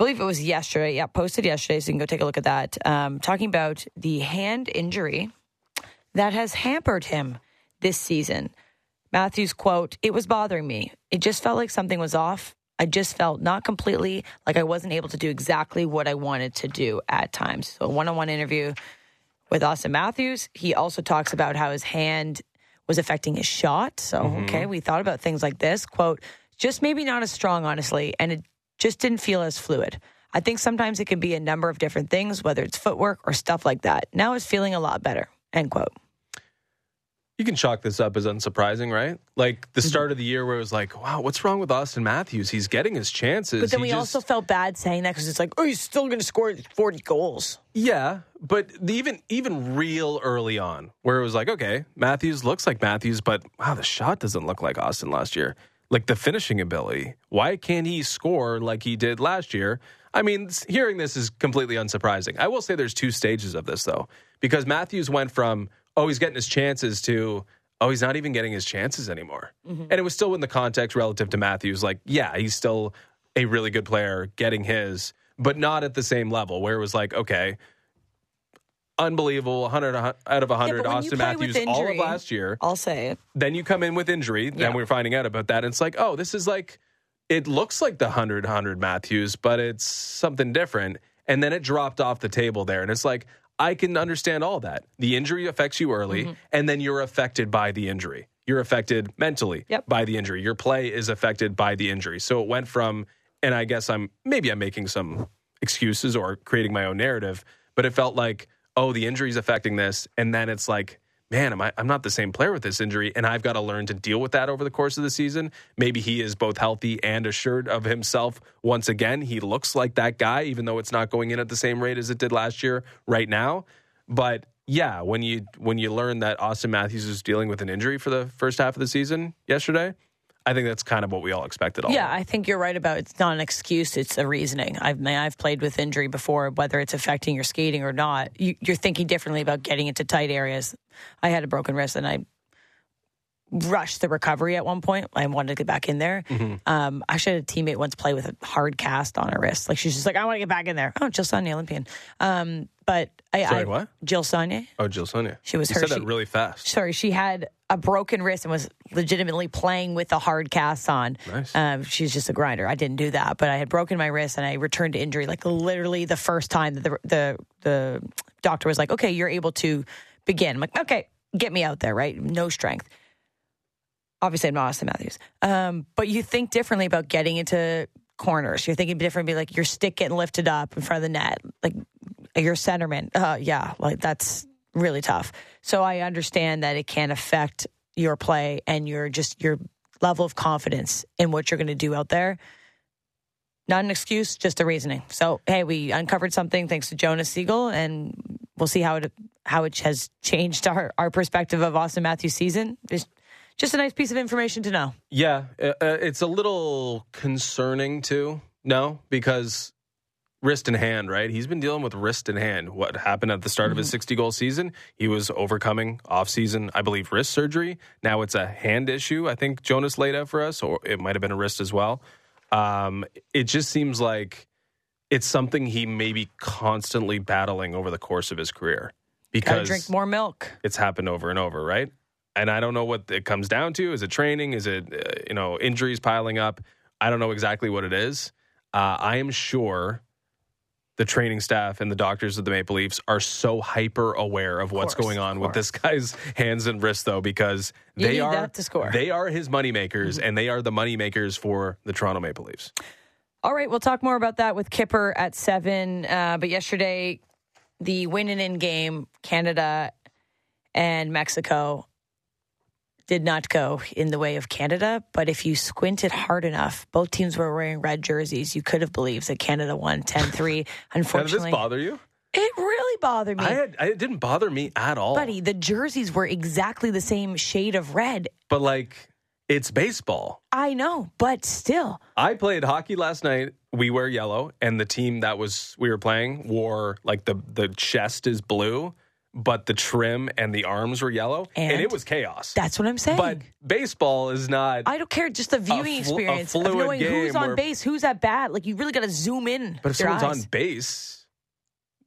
S1: I believe it was yesterday. Yeah, posted yesterday, so you can go take a look at that. Um, talking about the hand injury that has hampered him this season. Matthews quote, "It was bothering me. It just felt like something was off. I just felt not completely like I wasn't able to do exactly what I wanted to do at times." So, a one-on-one interview with Auston Matthews. He also talks about how his hand was affecting his shot. So, mm-hmm. okay, we thought about things like this. Quote, just maybe not as strong, honestly, and it just didn't feel as fluid. I think sometimes it can be a number of different things, whether it's footwork or stuff like that. Now it's feeling a lot better. End quote.
S2: You can chalk this up as unsurprising, right? Like the mm-hmm. start of the year where it was like, wow, what's wrong with Auston Matthews? He's getting his chances.
S1: But then
S2: He
S1: we
S2: just-
S1: also felt bad saying that because it's like, oh, he's still going to score 40 goals.
S2: Yeah, but the, even even real early on, where it was like, okay, Matthews looks like Matthews, but wow, the shot doesn't look like Auston last year. Like the finishing ability, why can't he score like he did last year? I mean, hearing this is completely unsurprising. I will say there's two stages of this though, because Matthews went from oh he's getting his chances to oh he's not even getting his chances anymore, mm-hmm. and it was still in the context relative to Matthews. Like yeah, he's still a really good player getting his, but not at the same level where it was like okay unbelievable 100 out of 100
S1: but when you auston
S2: matthews all of last year
S1: I'll say it.
S2: then you come in with injury
S1: Yeah.
S2: then we're finding out about that and it's like oh this is like it looks like the 100 100 matthews but it's something different and then it dropped off the table there and it's like i can understand all that the injury affects you early
S1: Mm-hmm.
S2: and then you're affected by the injury you're affected mentally
S1: Yep.
S2: by the injury your play is affected by the injury so it went from and i guess i'm maybe i'm making some excuses or creating my own narrative but it felt like oh the injury's affecting this and then it's like man am I, i'm not the same player with this injury and i've got to learn to deal with that over the course of the season. Maybe he is both healthy and assured of himself once again. He looks like that guy even though it's not going in at the same rate as it did last year right now. But yeah when you when you learn that auston matthews is dealing with an injury for the first half of the season yesterday i think that's kind of what we all expected all
S1: Yeah. I think you're right about it's not an excuse; it's a reasoning. I've I mean, I've played with injury before, whether it's affecting your skating or not. You, you're thinking differently about getting into tight areas. I had a broken wrist, and I rushed the recovery at one point. I wanted to get back in there.
S2: Mm-hmm.
S1: Um, I actually had a teammate once play with a hard cast on her wrist. Like she's just like, I want to get back in there. Oh, Jill Saulnier Olympian. Um, but I,
S2: Sorry,
S1: I
S2: what?
S1: Jill Saulnier.
S2: oh jill saulnier
S1: She was
S2: you
S1: her-
S2: said that
S1: she-
S2: really fast
S1: sorry, she had a broken wrist and was legitimately playing with a hard cast on.
S2: Nice.
S1: Um, she's just a grinder. I didn't do that, but I had broken my wrist and I returned to injury like literally the first time that the the the doctor was like, "Okay, you're able to begin." I'm like, "Okay, get me out there." Right? No strength. Obviously, I'm not Auston Matthews. Um, but you think differently about getting into corners. You're thinking differently, like your stick getting lifted up in front of the net, like your centerman. Uh, yeah, like that's really tough. So I understand that it can affect your play and your just your level of confidence in what you're going to do out there. Not an excuse, just a reasoning. So hey, we uncovered something thanks to Jonas Siegel, and we'll see how it how it has changed our our perspective of Auston Matthews' season. It's just a nice piece of information to know.
S2: Yeah, uh, uh, it's a little concerning too. No, because wrist and hand, right? He's been dealing with wrist and hand. What happened at the start of his 60 goal season? He was overcoming off-season, I believe, wrist surgery. Now it's a hand issue. I think Jonas laid out for us, or it might have been a wrist as well. Um, it just seems like it's something he may be constantly battling over the course of his career because
S1: drink more milk.
S2: it's happened over and over, right? And I don't know what it comes down to. Is it training? Is it uh, you know injuries piling up? I don't know exactly what it is. Uh, I am sure the training staff and the doctors of the Maple Leafs are so hyper aware of what's
S1: course,
S2: going on with this guy's hands and wrists, though, because
S1: You
S2: they are
S1: that to score. Mm-hmm.
S2: they are his moneymakers, and they are the moneymakers for the Toronto Maple Leafs.
S1: All right, we'll talk more about that with Kipper at seven. Uh, but yesterday, the win and in game, Canada and Mexico did not go in the way of Canada. But if you squinted hard enough, both teams were wearing red jerseys. You could have believed that Canada won 10 3.
S2: Now, does this bother you?
S1: it really bothered me.
S2: I had, it didn't bother me at all.
S1: Buddy, the jerseys were exactly the same shade of red.
S2: But like, it's baseball.
S1: I know, but still.
S2: I played hockey last night. We wear yellow, and the team that was we were playing wore like the the chest is blue. But the trim and the arms were yellow, and,
S1: And?
S2: it was chaos.
S1: That's what I'm saying.
S2: but baseball is not.
S1: I don't care. Just the viewing
S2: a
S1: experience of
S2: fluid
S1: knowing who's on
S2: where-
S1: base, who's at bat. Like you really got to zoom in.
S2: but if someone's
S1: eyes.
S2: on base,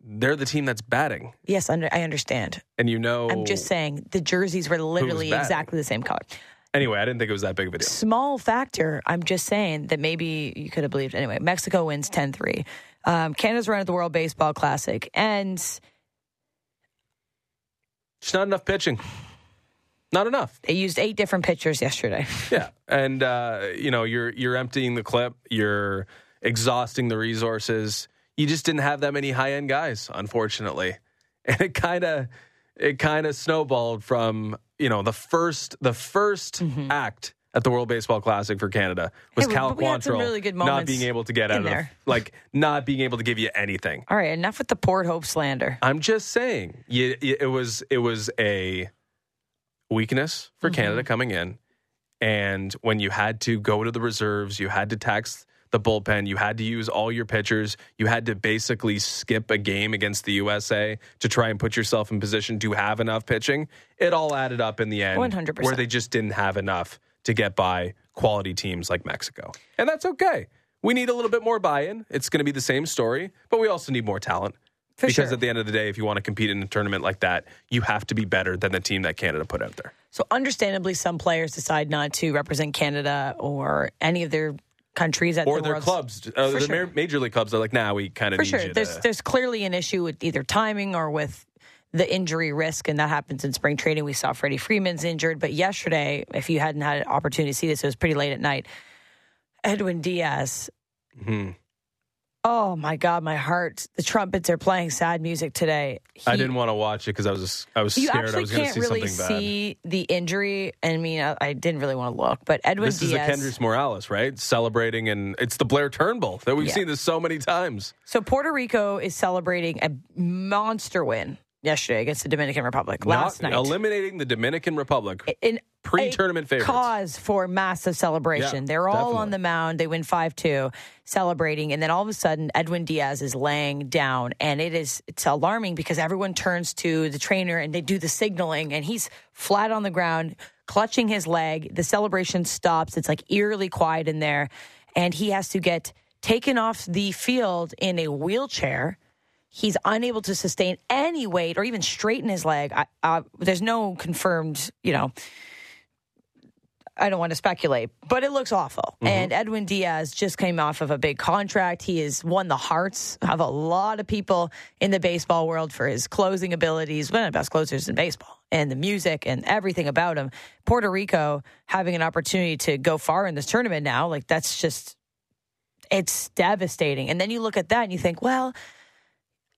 S2: they're the team that's batting,
S1: yes, under, I understand.
S2: and you know.
S1: I'm just saying the jerseys were literally exactly the same color.
S2: Anyway, I didn't think it was that big of a deal.
S1: Small factor. I'm just saying that maybe you could have believed. Anyway, Mexico wins 10 3. Um, Canada's run at the World Baseball Classic. And
S2: Just not enough pitching. Not enough.
S1: they used eight different pitchers yesterday.
S2: Yeah, and uh, you know you're you're emptying the clip. You're exhausting the resources. You just didn't have that many high end guys, unfortunately, and it kind of it kind of snowballed from you know the first the 1st act at the World Baseball Classic for Canada was.
S1: Hey,
S2: Cal
S1: but we had some
S2: Quantrill
S1: really good
S2: not being able to get out of
S1: there.
S2: the, like not being able to give you anything.
S1: All right, enough with the Port Hope slander.
S2: I'm just saying, you, you- it was it was a weakness for
S1: Mm-hmm.
S2: Canada coming in, and when you had to go to the reserves, you had to tax the bullpen, you had to use all your pitchers, you had to basically skip a game against the USA to try and put yourself in position to have enough pitching. It all added up in the end,
S1: 100%.
S2: where they just didn't have enough to get by quality teams like Mexico, and that's okay. We need a little bit more buy-in. It's going to be the same story, but we also need more talent
S1: For
S2: because
S1: sure.
S2: at the end of the day, if you want to compete in a tournament like that, you have to be better than the team that Canada put out there.
S1: So, understandably, some players decide not to represent Canada or any of their countries at
S2: Or
S1: the
S2: their
S1: World's-
S2: clubs, uh, the
S1: sure.
S2: major league clubs are like, nah, we kind of
S1: For sure, there's
S2: to.
S1: there's clearly an issue with either timing or with the injury risk, and that happens in spring training. We saw Freddie Freeman's injured, but yesterday, if you hadn't had an opportunity to see this, it was pretty late at night. Edwin Diaz.
S2: Mhm.
S1: Oh my God, my heart! The trumpets are playing sad music today.
S2: I didn't want to watch it because I was just, I was
S1: You
S2: scared I
S1: actually
S2: was going to see
S1: really
S2: something bad.
S1: see the injury. I mean, I, I didn't really want to look, but Edwin
S2: This is
S1: Diaz.
S2: a Kendrys Morales, right? Celebrating, and it's the Blayre Turnbull that we've
S1: Yeah.
S2: seen this so many times.
S1: So Puerto Rico is celebrating a monster win yesterday against the Dominican Republic last
S2: Not
S1: night.
S2: eliminating the Dominican Republic.
S1: in
S2: Pre-tournament
S1: a
S2: favorites.
S1: cause for massive celebration.
S2: Yeah,
S1: They're all
S2: definitely.
S1: on the mound. They win five two, celebrating, and then all of a sudden, Edwin Diaz is laying down, and it is it's alarming because everyone turns to the trainer and they do the signaling, and he's flat on the ground, clutching his leg. The celebration stops. It's like eerily quiet in there, and he has to get taken off the field in a wheelchair. He's unable to sustain any weight or even straighten his leg. I, uh, there's no confirmed, you know, I don't want to speculate, but it looks awful. And Edwin Diaz just came off of a big contract. He has won the hearts of a lot of people in the baseball world for his closing abilities, one of the best closers in baseball, and the music and everything about him. Puerto Rico having an opportunity to go far in this tournament now, like that's just, it's devastating. And then you look at that and you think, well,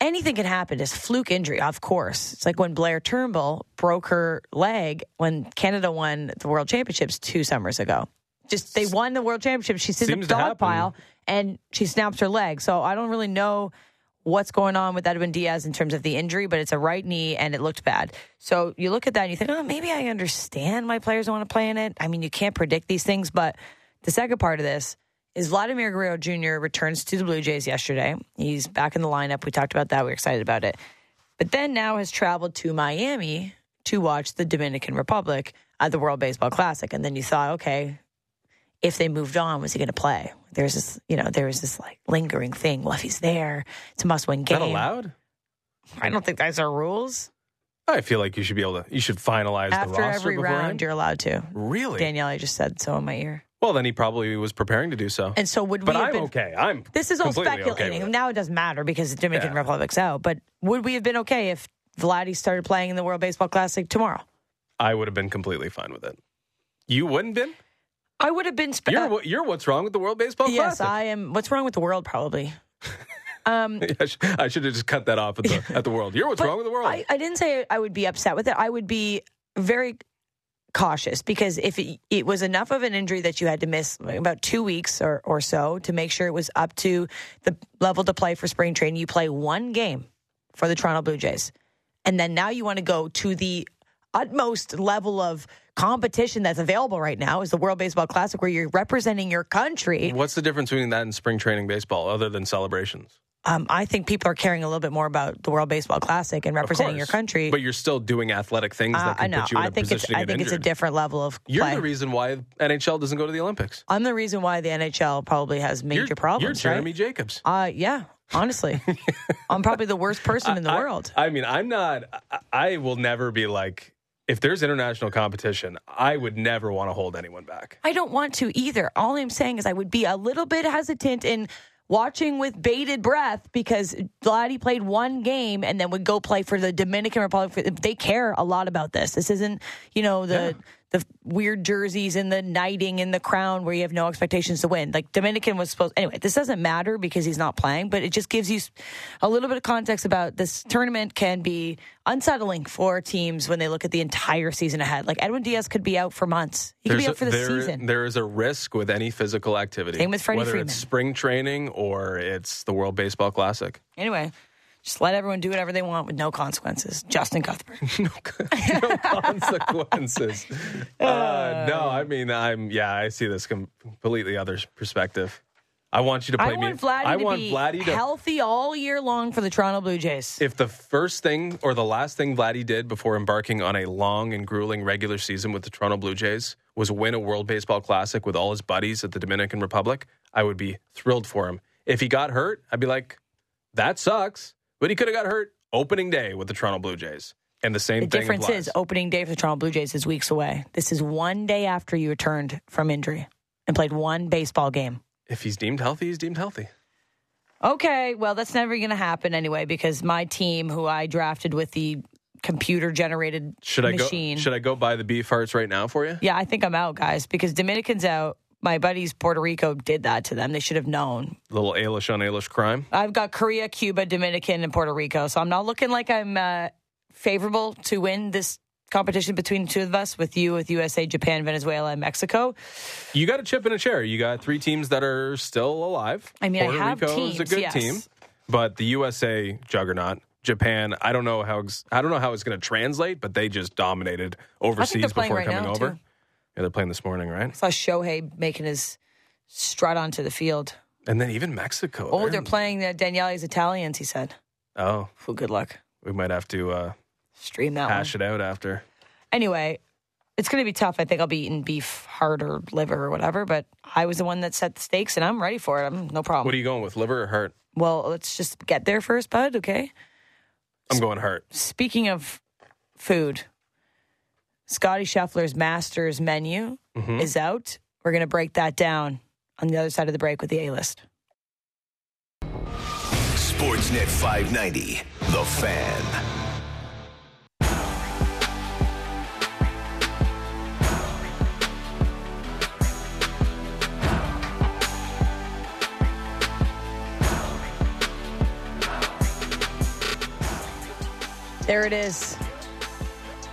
S1: anything can happen. It's fluke injury, of course. It's like when Blayre Turnbull broke her leg when Canada won the World Championships two summers ago. Just they won the World Championship. She's in the dog pile and she snaps her leg. So I don't really know what's going on with Edwin Diaz in terms of the injury, but it's a right knee and it looked bad. So you look at that and you think, oh, maybe I understand why players don't want to play in it. I mean, you can't predict these things, but the second part of this is Vladimir Guerrero Jr. returns to the Blue Jays yesterday. He's back in the lineup. We talked about that. We're excited about it. But then now has traveled to Miami to watch the Dominican Republic at the World Baseball Classic. And then you thought, okay, if they moved on, was he going to play? There's this, you know, there was this like lingering thing. Well, if he's there, it's a must-win game.
S2: that allowed?
S1: I don't think those are rules.
S2: I feel like you should be able to. You should finalize the
S1: After
S2: roster
S1: every
S2: beforehand.
S1: round, you're allowed to.
S2: Really?
S1: Danielle I just said so in my ear.
S2: Well, then he probably was preparing to do so.
S1: And so would we
S2: but
S1: have
S2: I'm
S1: been?
S2: okay. I'm.
S1: This is all
S2: completely okay
S1: speculating. now it doesn't matter because the Dominican
S2: Yeah.
S1: Republic's out. But would we have been okay if Vladdy started playing in the World Baseball Classic tomorrow?
S2: I would have been completely fine with it. You wouldn't been.
S1: I would have been. Spe-
S2: You're what? You're what's wrong with the World Baseball
S1: yes,
S2: Classic?
S1: I am. What's wrong with the world? Probably. Um,
S2: I, sh- I should have just cut that off at the at the world. You're what's wrong with the world.
S1: I, I didn't say I would be upset with it. I would be very cautious because if it, it was enough of an injury that you had to miss about two weeks or, or so to make sure it was up to the level to play for spring training, you play one game for the Toronto Blue Jays. And then now you want to go to the utmost level of competition that's available right now is the World Baseball Classic where you're representing your country.
S2: What's the difference between that and spring training baseball, other than celebrations?
S1: Um, I think people are caring a little bit more about the World Baseball Classic and representing your country.
S2: But you're still doing athletic things
S1: Uh,
S2: that
S1: I know.
S2: put you in
S1: I
S2: a
S1: think it's I think it's a different level of
S2: You're the reason why NHL doesn't go to the Olympics.
S1: I'm the reason why the NHL probably has major
S2: you're,
S1: problems.
S2: You're
S1: right?
S2: Jeremy Jacobs.
S1: Uh, yeah, honestly. I'm probably the worst person in the
S2: I-
S1: world.
S2: I mean, I'm not. I, I will never be like. If there's international competition, I would never want to hold anyone back.
S1: I don't want to either. All I'm saying is I would be a little bit hesitant in watching with bated breath because Vladdy played one game and then would go play for the Dominican Republic. They care a lot about this. This isn't, you know, the the weird jerseys and the knighting and the crown where you have no expectations to win. Like Dominican was supposed anyway. This doesn't matter because he's not playing, but it just gives you a little bit of context about this tournament can be unsettling for teams when they look at the entire season ahead. Like Edwin Diaz could be out for months. He could be out for the season.
S2: There is a risk with any physical activity.
S1: Same with Freddie
S2: whether
S1: Freeman.
S2: it's spring training or it's the World Baseball Classic.
S1: Anyway, just let everyone do whatever they want with no consequences. Justin Cuthbert.
S2: no consequences. Uh, no, I mean, I'm yeah, I see this com- completely other perspective. I want you to play me.
S1: I
S2: me.
S1: want Vladdy
S2: I
S1: to
S2: want
S1: be
S2: Vladdy to.
S1: healthy all year long for the Toronto Blue Jays.
S2: if the first thing or the last thing Vladdy did before embarking on a long and grueling regular season with the Toronto Blue Jays was win a World Baseball Classic with all his buddies at the Dominican Republic, I would be thrilled for him. If he got hurt, I'd be like, that sucks. But he could have got hurt opening day with the Toronto Blue Jays. And the same
S1: the
S2: thing
S1: difference
S2: applies.
S1: is opening day for the Toronto Blue Jays is weeks away. This is one day after you returned from injury and played one baseball game.
S2: if he's deemed healthy, he's deemed healthy.
S1: Okay, well, that's never going to happen anyway because my team, who I drafted with the computer generated
S2: Should I
S1: machine.
S2: go? Should I go buy the beef hearts right now for you?
S1: yeah, I think I'm out, guys, because Dominican's out. My buddies Puerto Rico did that to them. They should have known.
S2: little Ailish on Ailish crime.
S1: I've got Korea, Cuba, Dominican, and Puerto Rico. So I'm not looking like I'm uh, favorable to win this competition between the two of us with you, with USA, Japan, Venezuela, and Mexico.
S2: You got a chip in a chair. You got three teams that are still alive.
S1: I mean, I
S2: Puerto
S1: have
S2: Rico is a
S1: teams,
S2: good
S1: yes.
S2: team, but the USA juggernaut, Japan. I don't know how I don't know how it's going to translate, but they just dominated overseas before
S1: right
S2: coming over.
S1: too.
S2: Yeah, they're playing this morning, right?
S1: I saw Shohei making his strut onto the field.
S2: And then even Mexico.
S1: Oh, they're playing the Daniele's Italians, he said.
S2: Oh,
S1: Well, good luck.
S2: we might have to uh,
S1: Stream that one.
S2: hash it out after.
S1: Anyway, it's going to be tough. I think I'll be eating beef heart or liver or whatever, but I was the one that set the stakes and I'm ready for it. I'm no problem.
S2: What are you going with, liver or heart?
S1: well, let's just get there first, bud, okay?
S2: I'm going heart.
S1: Speaking of food, Scotty Scheffler's Masters menu
S2: Mm-hmm.
S1: is out. We're going to break that down on the other side of the break with the A list.
S5: Sportsnet 590, The Fan.
S1: There it is.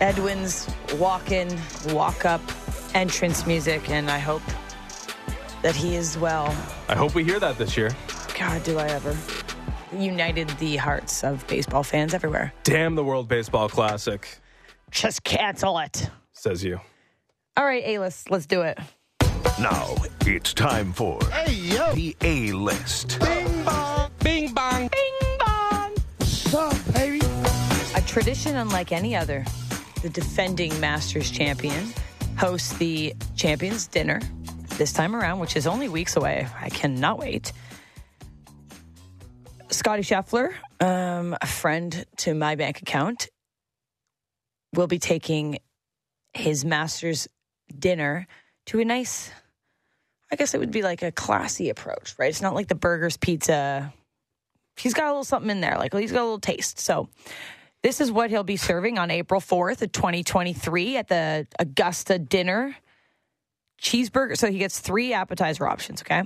S1: Edwin's walk in, walk up entrance music, and I hope that he is well.
S2: I hope we hear that this year.
S1: God, do I ever. United the hearts of baseball fans everywhere.
S2: Damn the World Baseball Classic,
S1: Just cancel it.
S2: says you.
S1: All right, A list, let's do it.
S5: Now it's time for the A list.
S1: Bing bong. Bing bong. Bing bong. What's up, baby? A tradition unlike any other. The defending Masters champion hosts the Champions Dinner this time around, which is only weeks away. I cannot wait. Scotty Scheffler, um, a friend to my bank account, will be taking his Masters dinner to a nice, I guess it would be like a classy approach, right? It's not like the burgers, pizza. He's got a little something in there, like he's got a little taste. So, this is what he'll be serving on April 4th of 2023 at the Augusta dinner. Cheeseburger. So he gets three appetizer options, okay?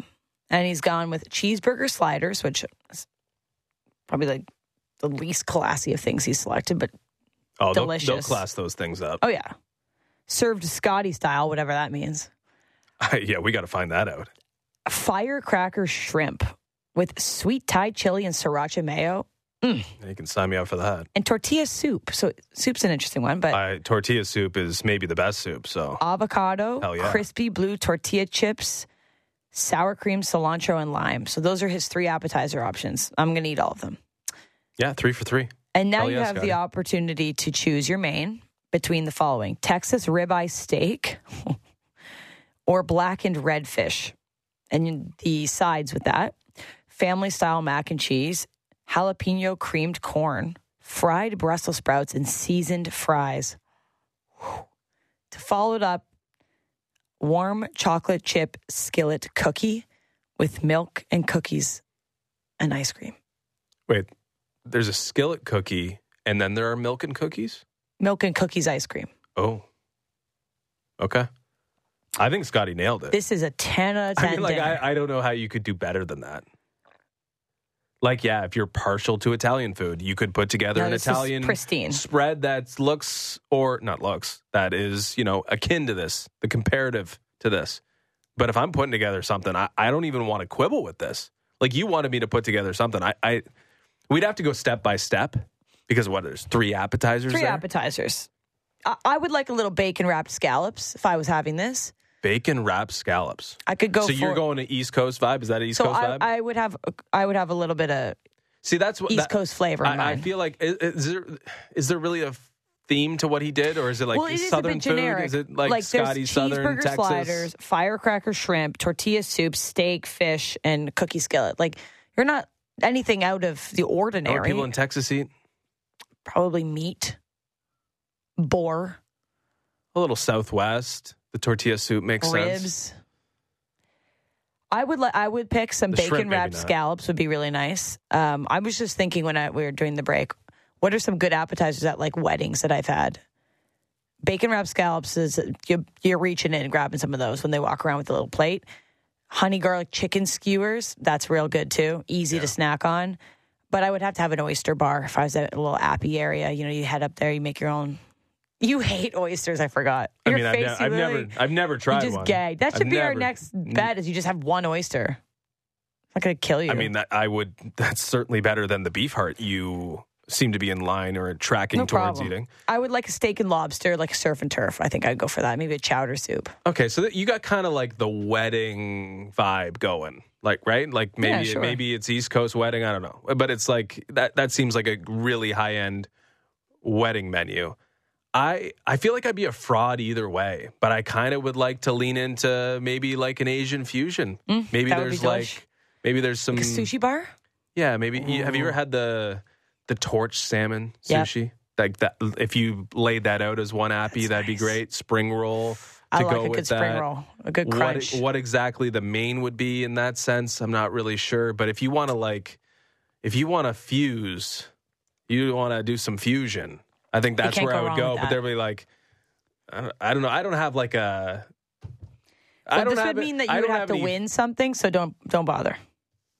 S1: And he's gone with cheeseburger sliders, which is probably like the least classy of things he's selected, but
S2: Oh, they'll, they'll class those things up.
S1: oh yeah. Served Scotty style, whatever that means.
S2: yeah, we got to find that out.
S1: Firecracker shrimp with sweet Thai chili and sriracha mayo Mm.
S2: You can sign me up for that.
S1: and tortilla soup. So soup's an interesting one, but
S2: I, tortilla soup is maybe the best soup. So
S1: avocado,
S2: yeah.
S1: crispy blue tortilla chips, sour cream, cilantro, and lime. So those are his three appetizer options. I'm going to eat all of them.
S2: Yeah, three for three.
S1: And now
S2: Hell
S1: you
S2: yeah,
S1: have the opportunity to choose your main between the following Texas ribeye steak or blackened redfish. And the sides with that family style mac and cheese, jalapeno creamed corn, fried Brussels sprouts, and seasoned fries. Whew. To follow it up, warm chocolate chip skillet cookie with milk and cookies and ice cream.
S2: Wait, there's a skillet cookie, and then there are milk and cookies.
S1: Milk and cookies ice cream.
S2: Oh, okay. I think Scotty nailed it.
S1: This is a 10 out of 10
S2: I mean, like. I, I don't know how you could do better than that. Like, yeah, if you're partial to Italian food, you could put together
S1: No,
S2: an Italian
S1: pristine.
S2: spread that looks, or not looks, that is, you know, akin to this, the comparative to this. But if I'm putting together something, I, I don't even want to quibble with this. Like, you wanted me to put together something. I, I we'd have to go step by step because what? There's three appetizers.
S1: Three
S2: there?
S1: appetizers. I, I would like a little bacon wrapped scallops if I was having this.
S2: Bacon wrapped scallops.
S1: I could go
S2: so
S1: for
S2: you're going to East Coast vibe? Is that East
S1: So
S2: Coast
S1: I,
S2: vibe?
S1: I would have I would have a little bit of
S2: See, that's what
S1: East
S2: that-
S1: Coast flavor
S2: I, I feel like is, is there is there really a theme to what he did, or is it like
S1: well, it
S2: Southern
S1: a bit generic.
S2: food? Is it like,
S1: there's
S2: Scotty Southern
S1: cheeseburger
S2: Texas?
S1: sliders, firecracker shrimp, tortilla soup, steak, fish, and cookie skillet. Like you're not anything out of the ordinary.
S2: people in Texas eat
S1: Probably meat, boar,
S2: a little Southwest. The tortilla soup makes
S1: ribs.
S2: sense.
S1: I would li- I would pick some
S2: The shrimp,
S1: bacon
S2: maybe
S1: wrapped
S2: not.
S1: scallops would be really nice. Um, I was just thinking when I, we were doing the break, what are some good appetizers at like weddings that I've had? Bacon wrapped scallops is you, you're reaching in and grabbing some of those when they walk around with a little plate. Honey garlic chicken skewers, that's real good too. Easy to snack on. But I would have to have an oyster bar if I was at a little appy area. You know, you head up there, you make your own. You hate oysters, I forgot.
S2: I
S1: Your
S2: mean, I've, ne- I've never, I've never tried
S1: you just
S2: one.
S1: gagged. That should
S2: I've
S1: be our next mm. bet. Is you just have one oyster. It's not to kill you.
S2: I mean, that I would. That's certainly better than the beef heart you seem to be in line or tracking
S1: no
S2: towards
S1: problem.
S2: eating.
S1: I would like a steak and lobster, like surf and turf. I think I'd go for that. Maybe a chowder soup.
S2: Okay, so you got kind of like the wedding vibe going, like right? Like maybe
S1: Yeah, sure.
S2: maybe it's East Coast wedding. I don't know, but it's like that. That seems like a really high end wedding menu. I I feel like I'd be a fraud either way, but I kind of would like to lean into maybe like an Asian fusion. maybe
S1: Mm, that would be
S2: there's like maybe there's some
S1: Like a sushi bar?
S2: yeah. Maybe you, have you ever had the the torch salmon
S1: Yep.
S2: sushi? Like that, if you laid that out as one appy,
S1: That's
S2: that'd be great. Spring roll to
S1: I like
S2: go
S1: a
S2: with
S1: good spring
S2: that
S1: roll, a good
S2: what,
S1: crunch.
S2: what exactly the main would be in that sense, I'm not really sure. But if you want to like, if you want to fuse, you want to do some fusion. I think that's where I would go. But they'll be like, I don't, I don't know. I don't have like a. I
S1: Well,
S2: don't
S1: this
S2: have
S1: would mean that you would
S2: don't
S1: have to
S2: any-
S1: win something, so don't don't bother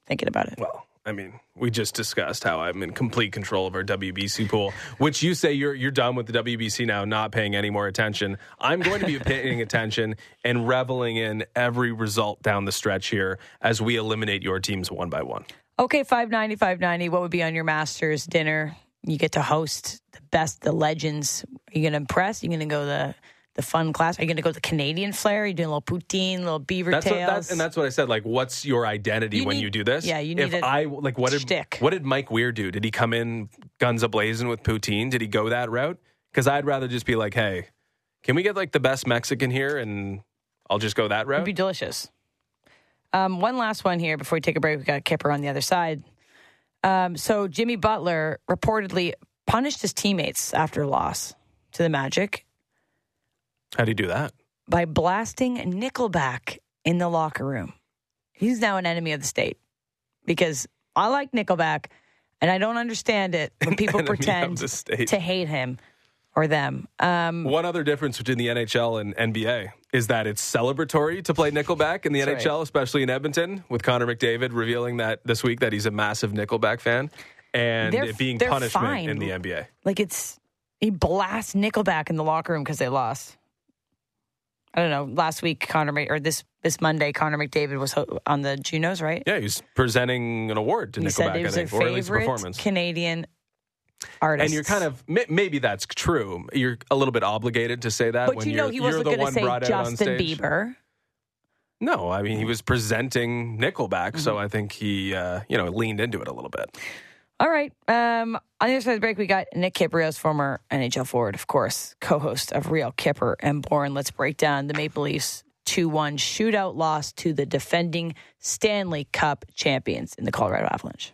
S1: thinking about it.
S2: Well, I mean, we just discussed how I'm in complete control of our WBC pool, which you say you're you're done with the WBC now, not paying any more attention. I'm going to be paying attention and reveling in every result down the stretch here as we eliminate your teams one by one.
S1: Okay, 590, 590. What would be on your master's dinner? You get to host the best, the legends. Are you going to impress? Are you going to go the the fun class? Are you going to go the Canadian flair? Are you doing a little poutine, little beaver
S2: That's what,
S1: tails?
S2: that's, and that's what I said. Like, what's your identity
S1: You
S2: when
S1: need-
S2: you do this?
S1: yeah, you need. If a
S2: I like, what did
S1: shtick.
S2: what did Mike Weir do? Did he come in guns a blazing with poutine? Did he go that route? Because I'd rather just be like, hey, can we get like the best Mexican here, and I'll just go that route.
S1: It'd be delicious. Um, one last one here before we take a break. We got Kipper on the other side. Um, so Jimmy Butler reportedly punished his teammates after a loss to the Magic
S2: How do you do that?
S1: by blasting Nickelback in the locker room. He's now an enemy of the state because I like Nickelback and I don't understand it when people pretend to hate him or them. Um,
S2: One other difference between the NHL and NBA is that it's celebratory to play Nickelback in the NHL, especially in Edmonton, with Connor McDavid revealing that this week that he's a massive Nickelback fan, and
S1: They're-
S2: it being punishment
S1: fine.
S2: in the NBA.
S1: like it's he blasts Nickelback in the locker room because they lost. I don't know. Last week, Connor or this this Monday, Connor McDavid was on the Junos, right?
S2: Yeah, he's presenting an award to
S1: he said
S2: Nickelback,
S1: it
S2: I
S1: was their
S2: think, or at least a
S1: favorite. Canadian
S2: And you're kind of maybe that's true. You're a little bit obligated to say that
S1: but
S2: when
S1: you know he wasn't going to say
S2: brought out on
S1: Justin. Bieber.
S2: No, I mean he was presenting Nickelback,
S1: Mm-hmm.
S2: so I think he uh, you know leaned into it a little bit.
S1: All right. Um, on the other side of the break, we got Nick Kypreos, former NHL forward, of course, co-host of Real Kyper and Bourne. Let's break down the Maple Leafs 2-1 shootout loss to the defending Stanley Cup champions in the Colorado Avalanche.